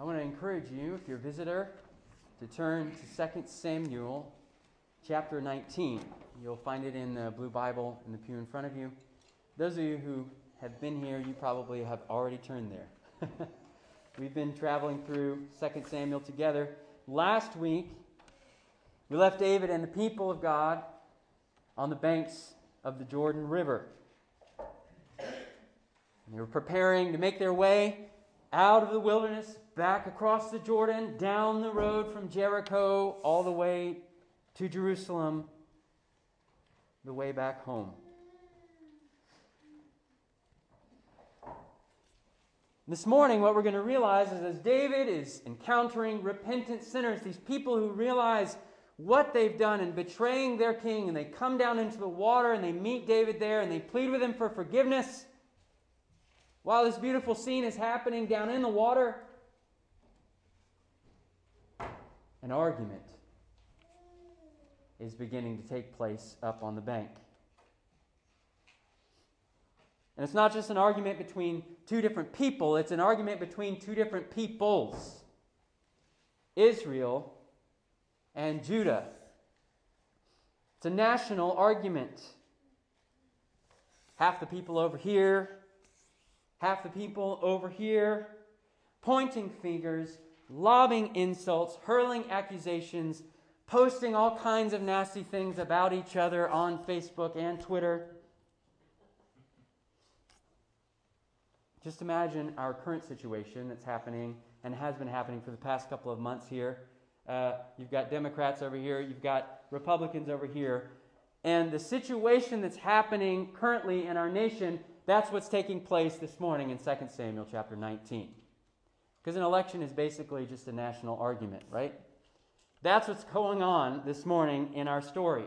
I want to encourage you, if you're a visitor, to turn to 2 Samuel chapter 19. You'll find it in the blue Bible in the pew in front of you. Those of you who have been here, you probably have already turned there. We've been traveling through 2 Samuel together. Last week, we left David and the people of God on the banks of the Jordan River. And they were preparing to make their way out of the wilderness, back across the Jordan, down the road from Jericho, all the way to Jerusalem, the way back home. This morning, what we're going to realize is as David is encountering repentant sinners, these people who realize what they've done in betraying their king, and they come down into the water and they meet David there and they plead with him for forgiveness. While this beautiful scene is happening down in the water, an argument is beginning to take place up on the bank. And it's not just an argument between two different people, it's an argument between two different peoples Israel and Judah. It's a national argument. Half the people over here, half the people over here, pointing fingers, lobbing insults, hurling accusations, posting all kinds of nasty things about each other on Facebook and Twitter. Just imagine our current situation that's happening and has been happening for the past couple of months here. Uh, you've got Democrats over here, you've got Republicans over here. And the situation that's happening currently in our nation that's what's taking place this morning in 2 Samuel chapter 19. Because an election is basically just a national argument, right? That's what's going on this morning in our story.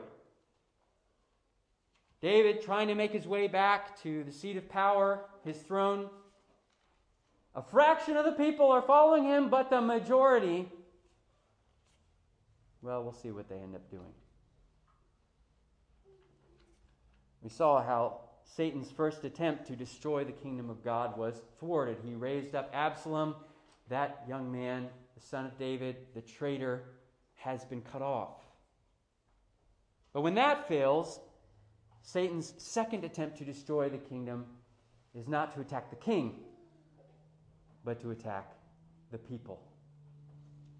David trying to make his way back to the seat of power, his throne. A fraction of the people are following him, but the majority, well, we'll see what they end up doing. We saw how Satan's first attempt to destroy the kingdom of God was thwarted. He raised up Absalom. That young man, the son of David, the traitor, has been cut off. But when that fails, Satan's second attempt to destroy the kingdom is not to attack the king, but to attack the people.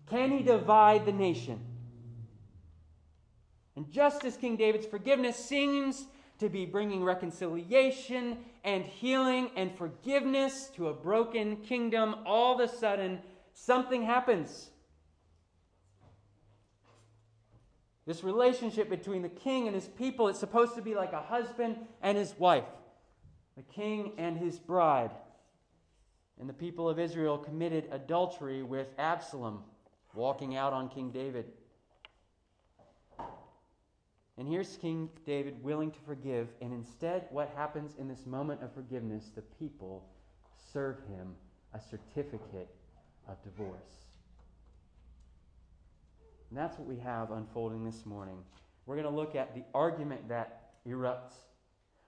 Can he divide the nation? And just as King David's forgiveness seems to be bringing reconciliation and healing and forgiveness to a broken kingdom, all of a sudden, something happens. This relationship between the king and his people is supposed to be like a husband and his wife, the king and his bride. And the people of Israel committed adultery with Absalom, walking out on King David. And here's King David willing to forgive. And instead, what happens in this moment of forgiveness? The people serve him a certificate of divorce. And that's what we have unfolding this morning. We're going to look at the argument that erupts.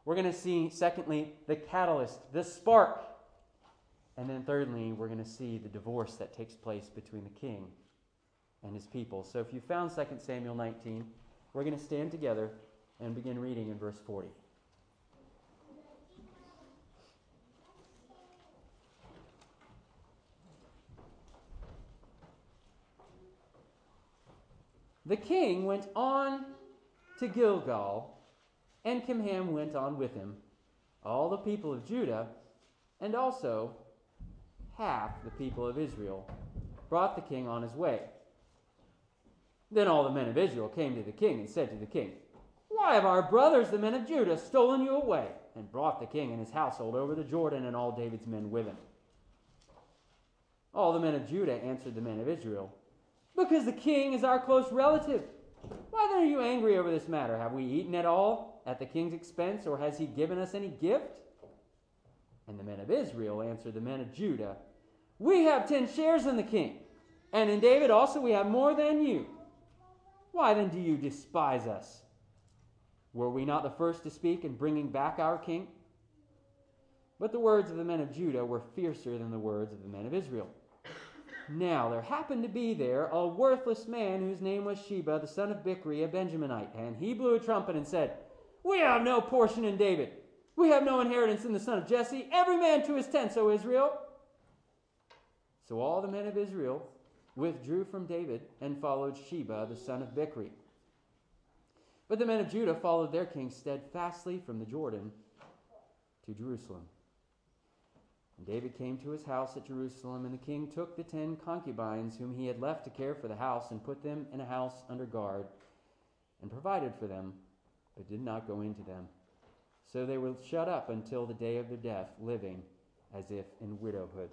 We're going to see, secondly, the catalyst, the spark. And then, thirdly, we're going to see the divorce that takes place between the king and his people. So, if you found 2 Samuel 19, we're going to stand together and begin reading in verse 40. The king went on to Gilgal, and Chimham went on with him, all the people of Judah, and also half the people of Israel, brought the king on his way. Then all the men of Israel came to the king and said to the king, Why have our brothers, the men of Judah, stolen you away and brought the king and his household over the Jordan and all David's men with him? All the men of Judah answered the men of Israel, Because the king is our close relative. Why then are you angry over this matter? Have we eaten at all at the king's expense, or has he given us any gift? And the men of Israel answered the men of Judah, We have ten shares in the king, and in David also we have more than you. Why then do you despise us? Were we not the first to speak in bringing back our king? But the words of the men of Judah were fiercer than the words of the men of Israel. Now there happened to be there a worthless man whose name was Sheba, the son of Bichri, a Benjaminite, and he blew a trumpet and said, We have no portion in David. We have no inheritance in the son of Jesse. Every man to his tents, O Israel. So all the men of Israel withdrew from David and followed Sheba, the son of Bichri. But the men of Judah followed their king steadfastly from the Jordan to Jerusalem. And David came to his house at Jerusalem, and the king took the ten concubines whom he had left to care for the house, and put them in a house under guard, and provided for them, but did not go into them. So they were shut up until the day of their death, living as if in widowhood.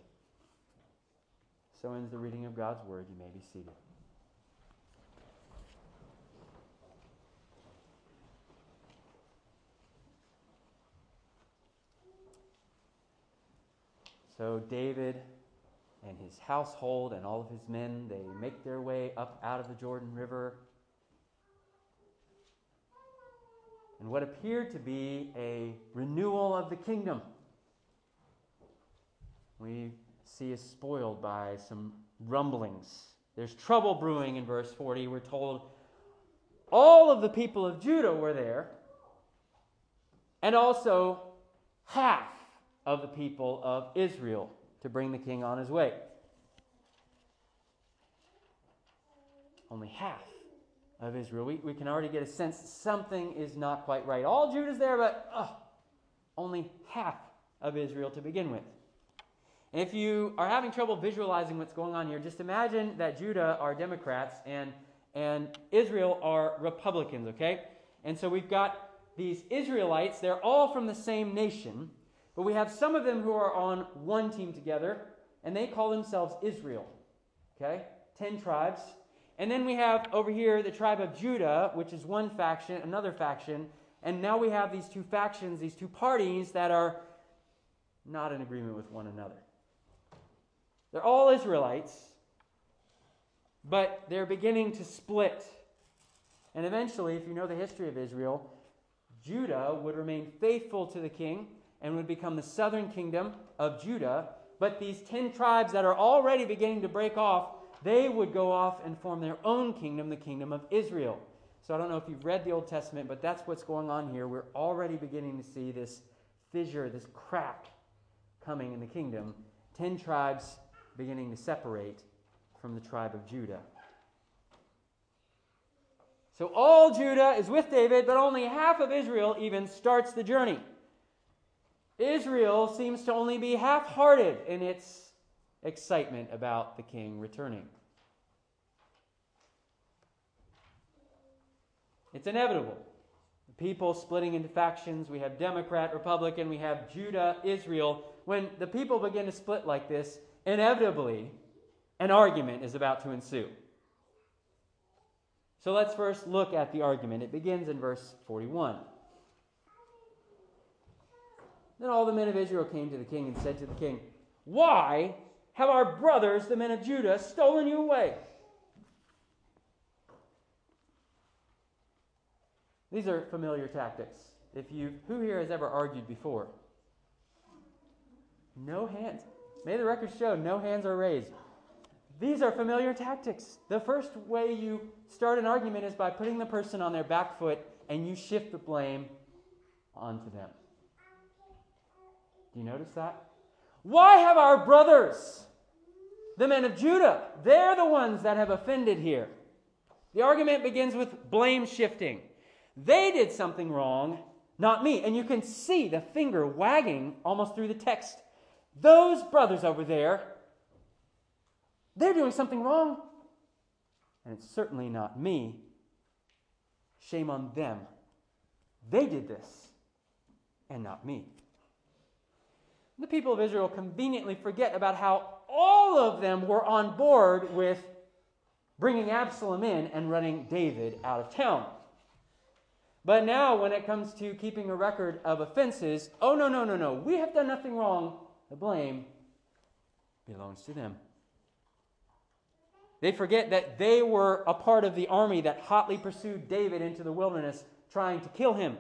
So ends the reading of God's word. You may be seated. So David and his household and all of his men, they make their way up out of the Jordan River. And what appeared to be a renewal of the kingdom, we see is spoiled by some rumblings. There's trouble brewing in verse 40. We're told all of the people of Judah were there, and also half of the people of Israel to bring the king on his way. Only half of Israel. We, we can already get a sense something is not quite right. All Judah's there, but oh, only half of Israel to begin with. If you are having trouble visualizing what's going on here, just imagine that Judah are Democrats and, and Israel are Republicans, okay? And so we've got these Israelites, they're all from the same nation, but we have some of them who are on one team together, and they call themselves Israel. Okay? Ten tribes. And then we have over here the tribe of Judah, which is one faction, another faction. And now we have these two factions, these two parties that are not in agreement with one another. They're all Israelites, but they're beginning to split. And eventually, if you know the history of Israel, Judah would remain faithful to the king and would become the southern kingdom of Judah. But these 10 tribes that are already beginning to break off, they would go off and form their own kingdom, the kingdom of Israel. So I don't know if you've read the Old Testament, but that's what's going on here. We're already beginning to see this fissure, this crack coming in the kingdom. 10 tribes beginning to separate from the tribe of Judah. So all Judah is with David, but only half of Israel even starts the journey. Israel seems to only be half hearted in its excitement about the king returning. It's inevitable. people splitting into factions. We have Democrat, Republican, we have Judah, Israel. When the people begin to split like this, inevitably an argument is about to ensue. So let's first look at the argument. It begins in verse 41. Then all the men of Israel came to the king and said to the king, Why have our brothers, the men of Judah, stolen you away? These are familiar tactics. If you who here has ever argued before? No hands. May the record show no hands are raised. These are familiar tactics. The first way you start an argument is by putting the person on their back foot and you shift the blame onto them. Do you notice that? Why have our brothers, the men of Judah, they're the ones that have offended here? The argument begins with blame shifting. They did something wrong, not me. And you can see the finger wagging almost through the text. Those brothers over there, they're doing something wrong. And it's certainly not me. Shame on them. They did this, and not me. The people of Israel conveniently forget about how all of them were on board with bringing Absalom in and running David out of town. But now, when it comes to keeping a record of offenses, oh, no, no, no, no. We have done nothing wrong. The blame belongs to them. They forget that they were a part of the army that hotly pursued David into the wilderness, trying to kill him.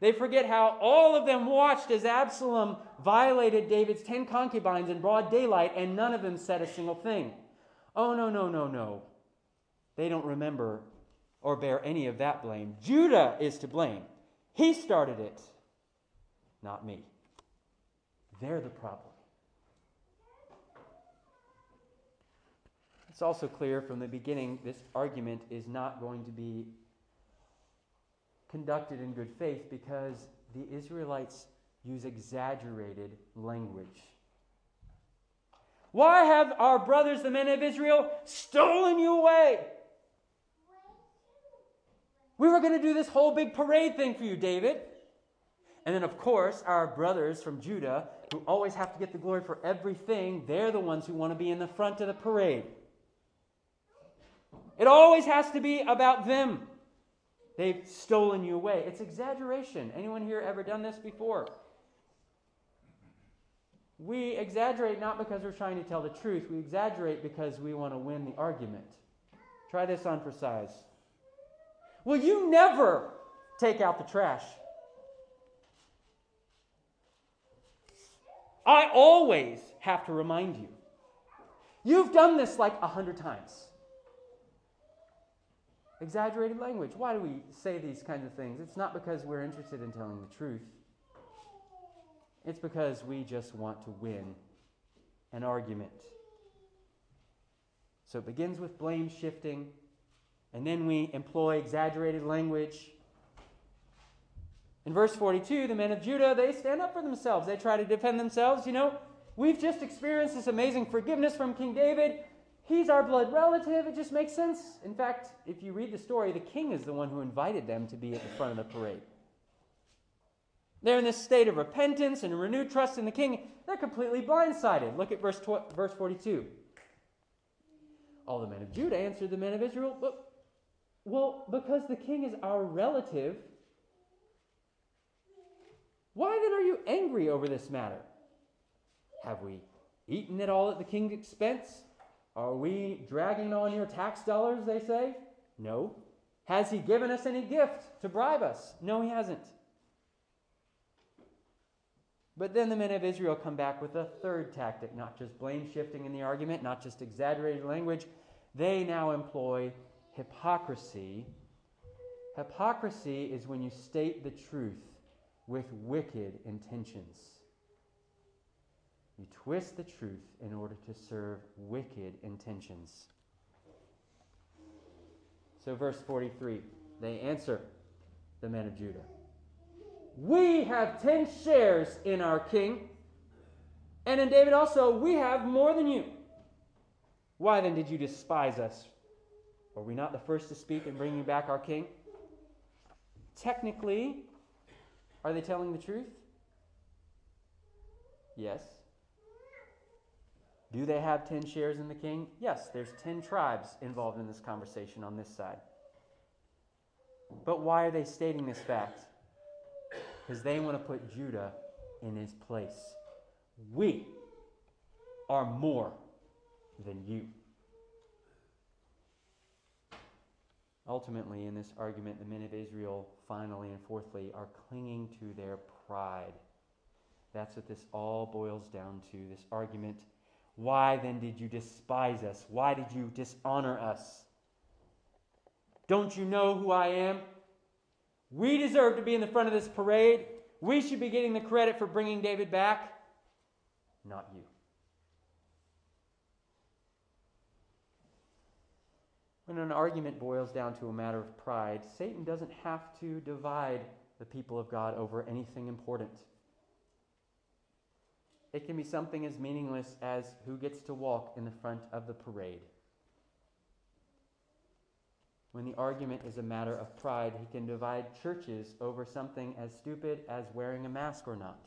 They forget how all of them watched as Absalom violated David's ten concubines in broad daylight, and none of them said a single thing. Oh, no, no, no, no. They don't remember or bear any of that blame. Judah is to blame. He started it, not me. They're the problem. It's also clear from the beginning this argument is not going to be conducted in good faith because the Israelites use exaggerated language. Why have our brothers, the men of Israel, stolen you away? We were going to do this whole big parade thing for you, David. And then, of course, our brothers from Judah, who always have to get the glory for everything, they're the ones who want to be in the front of the parade. It always has to be about them. They've stolen you away. It's exaggeration. Anyone here ever done this before? We exaggerate not because we're trying to tell the truth, we exaggerate because we want to win the argument. Try this on for size. Will you never take out the trash? I always have to remind you. You've done this like a hundred times. Exaggerated language. Why do we say these kinds of things? It's not because we're interested in telling the truth, it's because we just want to win an argument. So it begins with blame shifting, and then we employ exaggerated language. In verse 42, the men of Judah, they stand up for themselves. They try to defend themselves. You know, we've just experienced this amazing forgiveness from King David. He's our blood relative. It just makes sense. In fact, if you read the story, the king is the one who invited them to be at the front of the parade. They're in this state of repentance and renewed trust in the king. They're completely blindsided. Look at verse, tw- verse 42. All the men of Judah answered the men of Israel, Well, because the king is our relative, why then are you angry over this matter? Have we eaten it all at the king's expense? Are we dragging on your tax dollars, they say? No. Has he given us any gift to bribe us? No, he hasn't. But then the men of Israel come back with a third tactic, not just blame shifting in the argument, not just exaggerated language. They now employ hypocrisy. Hypocrisy is when you state the truth with wicked intentions. You twist the truth in order to serve wicked intentions. So, verse 43 they answer the men of Judah We have ten shares in our king, and in David also we have more than you. Why then did you despise us? Were we not the first to speak in bringing back our king? Technically, are they telling the truth? Yes. Do they have 10 shares in the king? Yes, there's 10 tribes involved in this conversation on this side. But why are they stating this fact? Because they want to put Judah in his place. We are more than you. Ultimately, in this argument, the men of Israel, finally and fourthly, are clinging to their pride. That's what this all boils down to this argument why then did you despise us? Why did you dishonor us? Don't you know who I am? We deserve to be in the front of this parade. We should be getting the credit for bringing David back, not you. When an argument boils down to a matter of pride, Satan doesn't have to divide the people of God over anything important. It can be something as meaningless as who gets to walk in the front of the parade. When the argument is a matter of pride, he can divide churches over something as stupid as wearing a mask or not,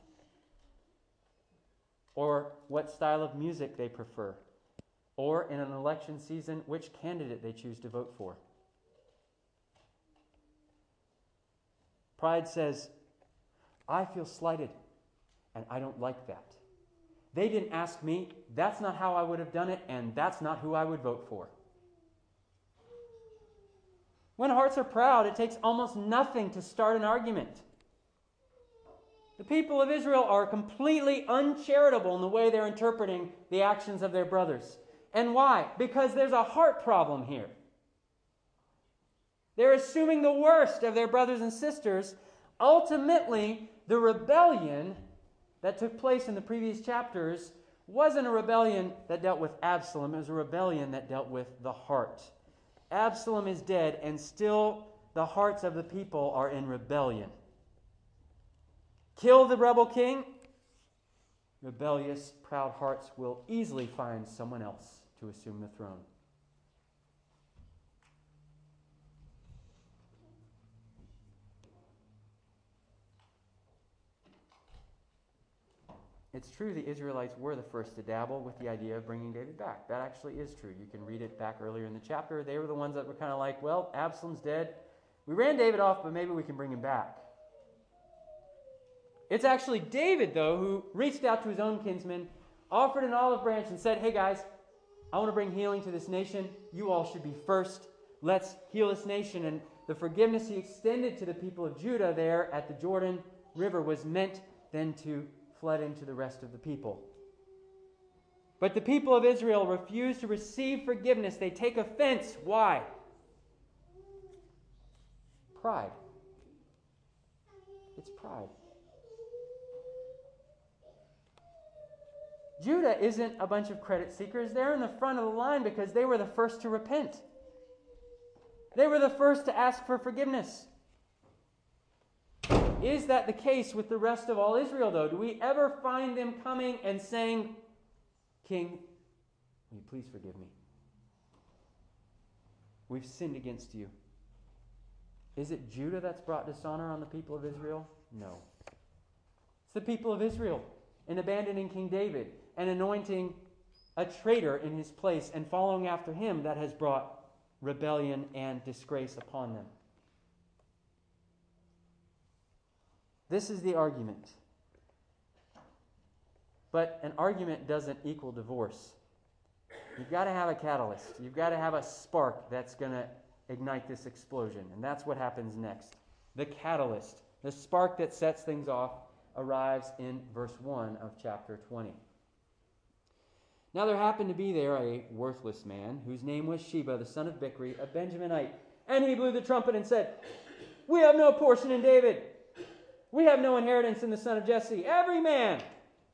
or what style of music they prefer, or in an election season, which candidate they choose to vote for. Pride says, I feel slighted, and I don't like that. They didn't ask me. That's not how I would have done it, and that's not who I would vote for. When hearts are proud, it takes almost nothing to start an argument. The people of Israel are completely uncharitable in the way they're interpreting the actions of their brothers. And why? Because there's a heart problem here. They're assuming the worst of their brothers and sisters. Ultimately, the rebellion that took place in the previous chapters wasn't a rebellion that dealt with Absalom, it was a rebellion that dealt with the heart. Absalom is dead, and still the hearts of the people are in rebellion. Kill the rebel king, rebellious, proud hearts will easily find someone else to assume the throne. It's true the Israelites were the first to dabble with the idea of bringing David back. That actually is true. You can read it back earlier in the chapter. They were the ones that were kind of like, well, Absalom's dead. We ran David off, but maybe we can bring him back. It's actually David, though, who reached out to his own kinsmen, offered an olive branch, and said, Hey guys, I want to bring healing to this nation. You all should be first. Let's heal this nation. And the forgiveness he extended to the people of Judah there at the Jordan River was meant then to fled into the rest of the people. But the people of Israel refuse to receive forgiveness. They take offense. Why? Pride. It's pride. Judah isn't a bunch of credit seekers. They're in the front of the line because they were the first to repent. They were the first to ask for forgiveness. Is that the case with the rest of all Israel, though? Do we ever find them coming and saying, King, will you please forgive me? We've sinned against you. Is it Judah that's brought dishonor on the people of Israel? No. It's the people of Israel in abandoning King David and anointing a traitor in his place and following after him that has brought rebellion and disgrace upon them. This is the argument. But an argument doesn't equal divorce. You've got to have a catalyst. You've got to have a spark that's going to ignite this explosion. And that's what happens next. The catalyst, the spark that sets things off, arrives in verse 1 of chapter 20. Now there happened to be there a worthless man whose name was Sheba, the son of Bichri, a Benjaminite. And he blew the trumpet and said, We have no portion in David we have no inheritance in the son of Jesse. Every man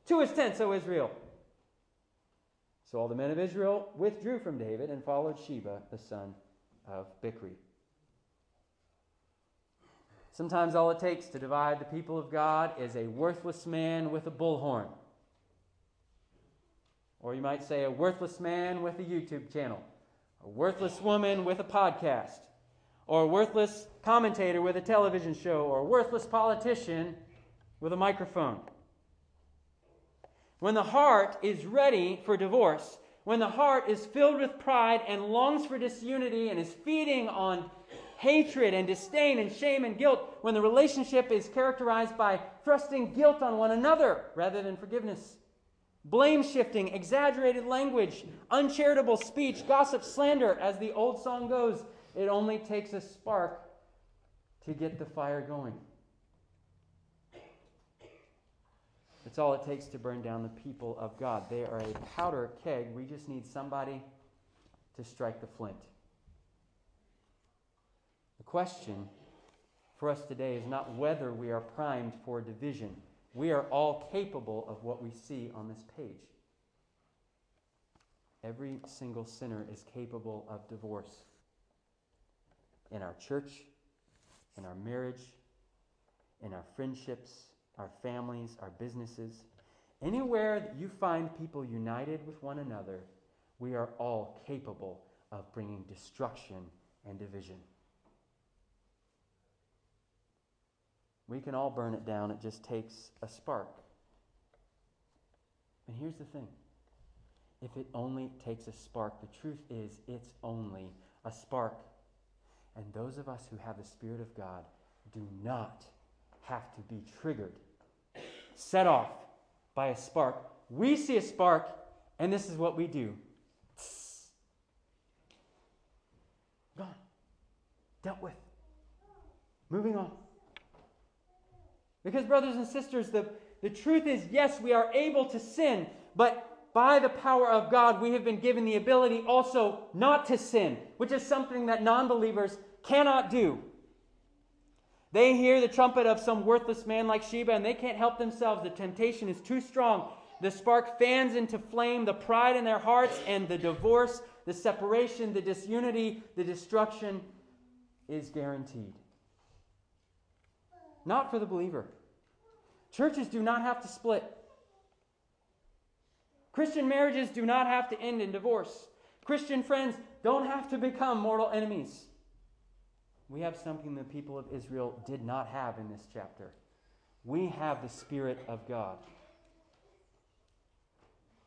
to his tents, O Israel. So all the men of Israel withdrew from David and followed Sheba, the son of Bichri. Sometimes all it takes to divide the people of God is a worthless man with a bullhorn. Or you might say a worthless man with a YouTube channel, a worthless woman with a podcast, or a worthless commentator with a television show, or a worthless politician with a microphone. When the heart is ready for divorce, when the heart is filled with pride and longs for disunity and is feeding on hatred and disdain and shame and guilt, when the relationship is characterized by thrusting guilt on one another rather than forgiveness, blame shifting, exaggerated language, uncharitable speech, gossip, slander, as the old song goes, it only takes a spark to get the fire going. That's all it takes to burn down the people of God. They are a powder keg. We just need somebody to strike the flint. The question for us today is not whether we are primed for division. We are all capable of what we see on this page. Every single sinner is capable of divorce in our church, in our marriage, in our friendships, our families, our businesses. Anywhere that you find people united with one another, we are all capable of bringing destruction and division. We can all burn it down, it just takes a spark. And here's the thing if it only takes a spark, the truth is it's only a spark. And those of us who have the Spirit of God do not have to be triggered, set off by a spark. We see a spark, and this is what we do. Gone. Dealt with. Moving on. Because, brothers and sisters, the, the truth is yes, we are able to sin, but by the power of God, we have been given the ability also not to sin, which is something that non believers cannot do. They hear the trumpet of some worthless man like Sheba and they can't help themselves. The temptation is too strong. The spark fans into flame the pride in their hearts, and the divorce, the separation, the disunity, the destruction is guaranteed. Not for the believer. Churches do not have to split. Christian marriages do not have to end in divorce. Christian friends don't have to become mortal enemies. We have something the people of Israel did not have in this chapter. We have the Spirit of God.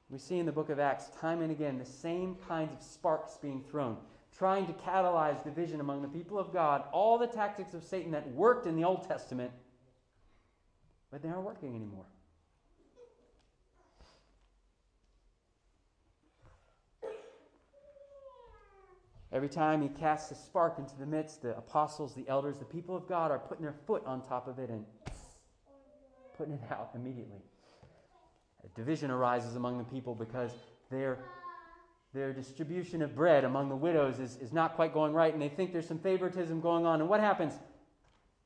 We see in the book of Acts, time and again, the same kinds of sparks being thrown, trying to catalyze division among the people of God. All the tactics of Satan that worked in the Old Testament, but they aren't working anymore. Every time he casts a spark into the midst, the apostles, the elders, the people of God are putting their foot on top of it and putting it out immediately. A division arises among the people because their, their distribution of bread among the widows is, is not quite going right, and they think there's some favoritism going on. And what happens?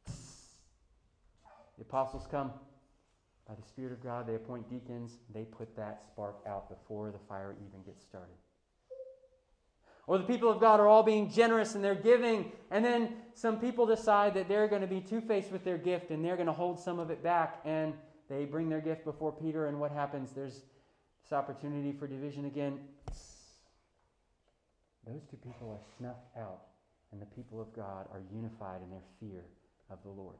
The apostles come by the Spirit of God, they appoint deacons, they put that spark out before the fire even gets started. Or the people of God are all being generous and they're giving, and then some people decide that they're going to be two faced with their gift and they're going to hold some of it back, and they bring their gift before Peter, and what happens? There's this opportunity for division again. Those two people are snuffed out, and the people of God are unified in their fear of the Lord.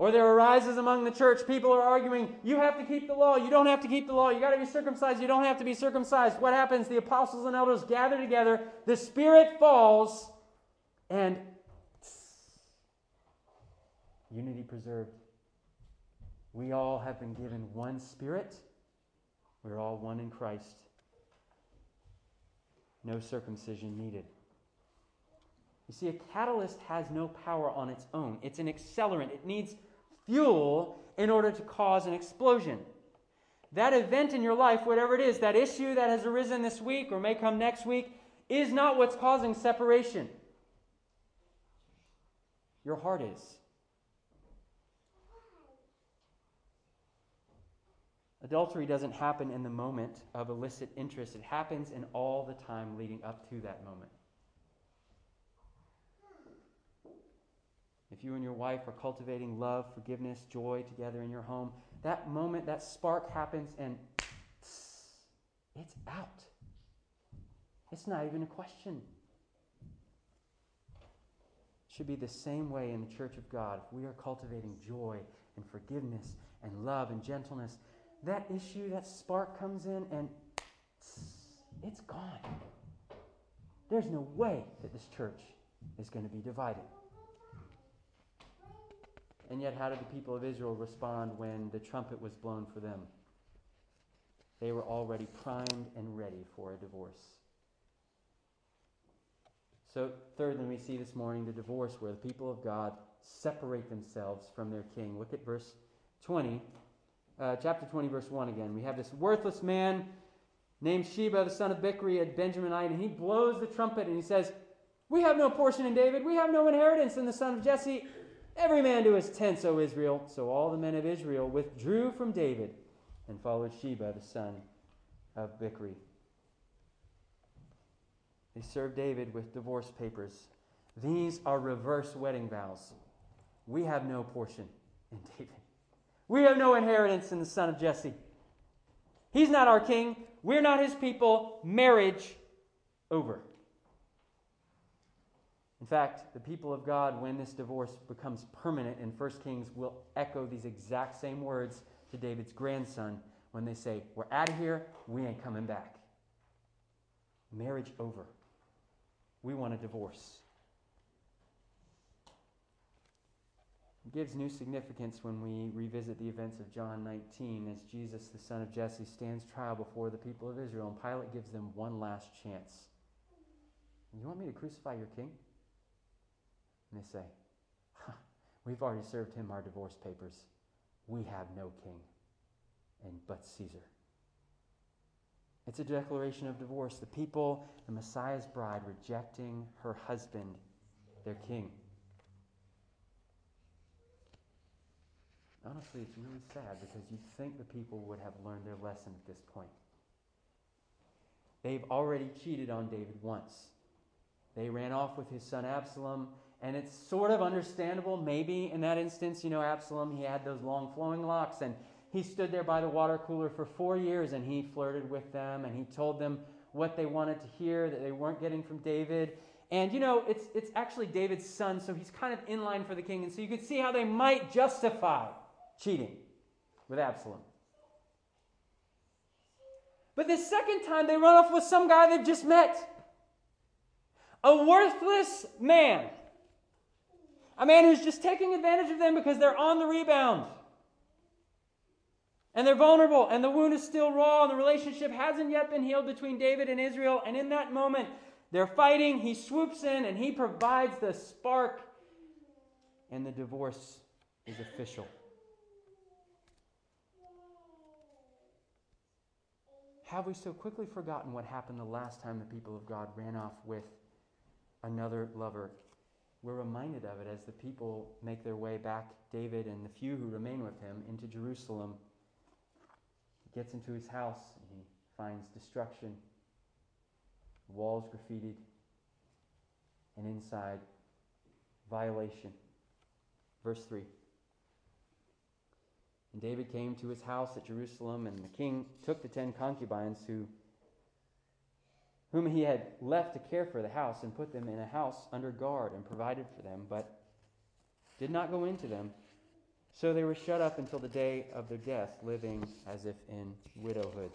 Or there arises among the church, people are arguing, you have to keep the law, you don't have to keep the law, you got to be circumcised, you don't have to be circumcised. What happens? The apostles and elders gather together, the Spirit falls, and unity preserved. We all have been given one Spirit, we're all one in Christ. No circumcision needed. You see, a catalyst has no power on its own. It's an accelerant. It needs fuel in order to cause an explosion. That event in your life, whatever it is, that issue that has arisen this week or may come next week, is not what's causing separation. Your heart is. Adultery doesn't happen in the moment of illicit interest, it happens in all the time leading up to that moment. If you and your wife are cultivating love, forgiveness, joy together in your home, that moment, that spark happens and it's out. It's not even a question. It should be the same way in the church of God. If we are cultivating joy and forgiveness and love and gentleness, that issue, that spark comes in and it's gone. There's no way that this church is going to be divided. And yet, how did the people of Israel respond when the trumpet was blown for them? They were already primed and ready for a divorce. So, thirdly, we see this morning the divorce where the people of God separate themselves from their king. Look at verse 20, uh, chapter 20, verse 1 again. We have this worthless man named Sheba, the son of Bichri, a Benjaminite, and he blows the trumpet and he says, We have no portion in David, we have no inheritance in the son of Jesse. Every man to his tents, O Israel. So all the men of Israel withdrew from David and followed Sheba, the son of Bichri. They served David with divorce papers. These are reverse wedding vows. We have no portion in David. We have no inheritance in the son of Jesse. He's not our king. We're not his people. Marriage over. In fact, the people of God, when this divorce becomes permanent in 1 Kings, will echo these exact same words to David's grandson when they say, We're out of here, we ain't coming back. Marriage over. We want a divorce. It gives new significance when we revisit the events of John 19 as Jesus, the son of Jesse, stands trial before the people of Israel, and Pilate gives them one last chance. You want me to crucify your king? And they say, We've already served him our divorce papers. We have no king. and but Caesar. It's a declaration of divorce. The people, the Messiah's bride, rejecting her husband, their king. Honestly, it's really sad because you'd think the people would have learned their lesson at this point. They've already cheated on David once. They ran off with his son Absalom, and it's sort of understandable, maybe in that instance. You know, Absalom, he had those long flowing locks, and he stood there by the water cooler for four years and he flirted with them and he told them what they wanted to hear that they weren't getting from David. And you know, it's, it's actually David's son, so he's kind of in line for the king. And so you could see how they might justify cheating with Absalom. But the second time, they run off with some guy they've just met. A worthless man. A man who's just taking advantage of them because they're on the rebound. And they're vulnerable, and the wound is still raw, and the relationship hasn't yet been healed between David and Israel. And in that moment, they're fighting. He swoops in and he provides the spark, and the divorce is official. Have we so quickly forgotten what happened the last time the people of God ran off with another lover? We're reminded of it as the people make their way back, David and the few who remain with him, into Jerusalem He gets into his house and he finds destruction, walls graffitied, and inside, violation. Verse 3. And David came to his house at Jerusalem, and the king took the ten concubines who, whom he had left to care for the house and put them in a house under guard and provided for them, but did not go into them so they were shut up until the day of their death, living as if in widowhood.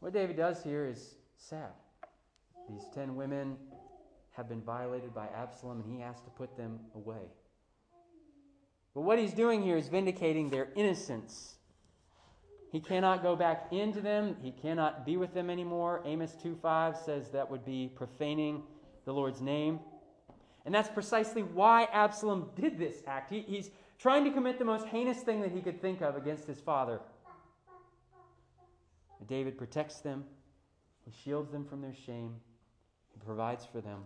What David does here is sad. These ten women have been violated by Absalom, and he has to put them away. But what he's doing here is vindicating their innocence. He cannot go back into them, he cannot be with them anymore. Amos 2:5 says that would be profaning the Lord's name. And that's precisely why Absalom did this act. He, he's trying to commit the most heinous thing that he could think of against his father. David protects them, he shields them from their shame, he provides for them.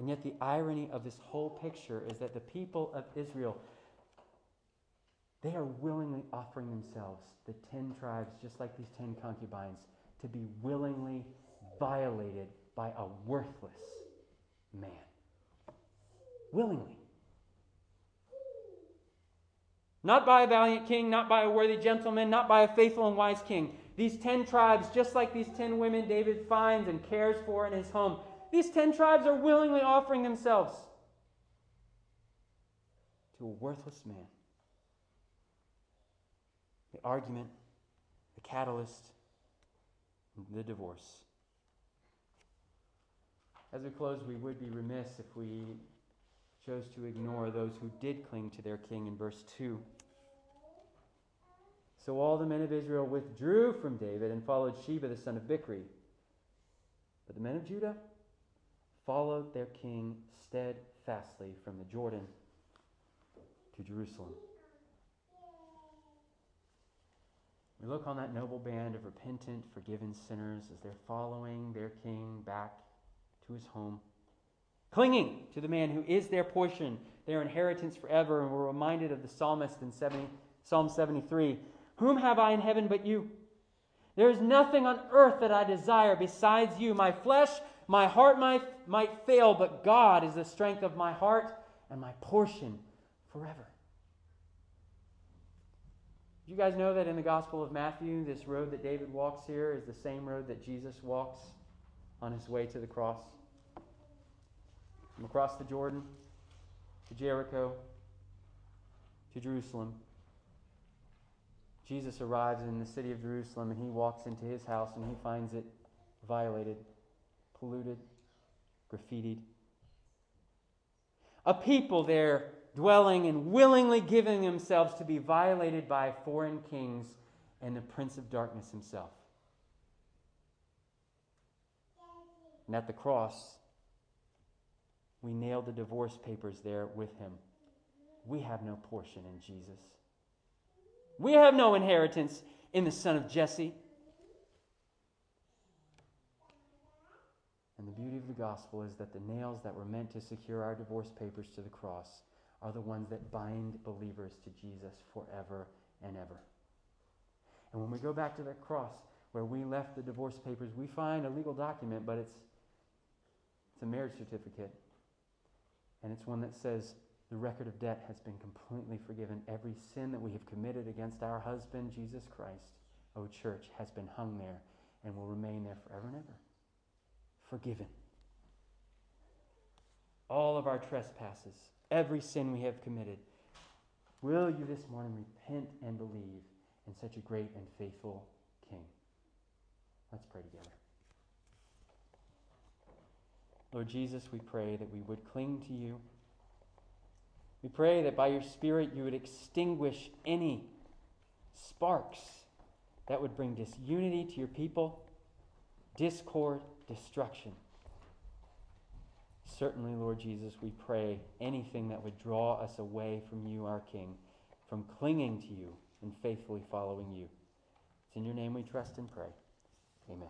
And yet, the irony of this whole picture is that the people of Israel, they are willingly offering themselves, the ten tribes, just like these ten concubines, to be willingly violated by a worthless man. Willingly. Not by a valiant king, not by a worthy gentleman, not by a faithful and wise king. These ten tribes, just like these ten women David finds and cares for in his home, these ten tribes are willingly offering themselves to a worthless man. Argument, the catalyst, the divorce. As we close, we would be remiss if we chose to ignore those who did cling to their king in verse 2. So all the men of Israel withdrew from David and followed Sheba the son of Bichri. But the men of Judah followed their king steadfastly from the Jordan to Jerusalem. We look on that noble band of repentant, forgiven sinners as they're following their king back to his home, clinging to the man who is their portion, their inheritance forever. And we're reminded of the psalmist in 70, Psalm 73 Whom have I in heaven but you? There is nothing on earth that I desire besides you. My flesh, my heart might, might fail, but God is the strength of my heart and my portion forever. Do you guys know that in the Gospel of Matthew, this road that David walks here is the same road that Jesus walks on his way to the cross? from across the Jordan to Jericho to Jerusalem. Jesus arrives in the city of Jerusalem and he walks into his house and he finds it violated, polluted, graffitied. A people there dwelling and willingly giving themselves to be violated by foreign kings and the prince of darkness himself. And at the cross, we nailed the divorce papers there with him. we have no portion in Jesus. We have no inheritance in the son of Jesse. And the beauty of the gospel is that the nails that were meant to secure our divorce papers to the cross are the ones that bind believers to Jesus forever and ever. And when we go back to the cross where we left the divorce papers, we find a legal document, but it's, it's a marriage certificate. And it's one that says the record of debt has been completely forgiven. Every sin that we have committed against our husband, Jesus Christ, O church, has been hung there and will remain there forever and ever forgiven. All of our trespasses, every sin we have committed. Will you this morning repent and believe in such a great and faithful King? Let's pray together. Lord Jesus, we pray that we would cling to you. We pray that by your Spirit you would extinguish any sparks that would bring disunity to your people, discord, destruction. Certainly, Lord Jesus, we pray anything that would draw us away from you, our King, from clinging to you and faithfully following you. It's in your name we trust and pray. Amen.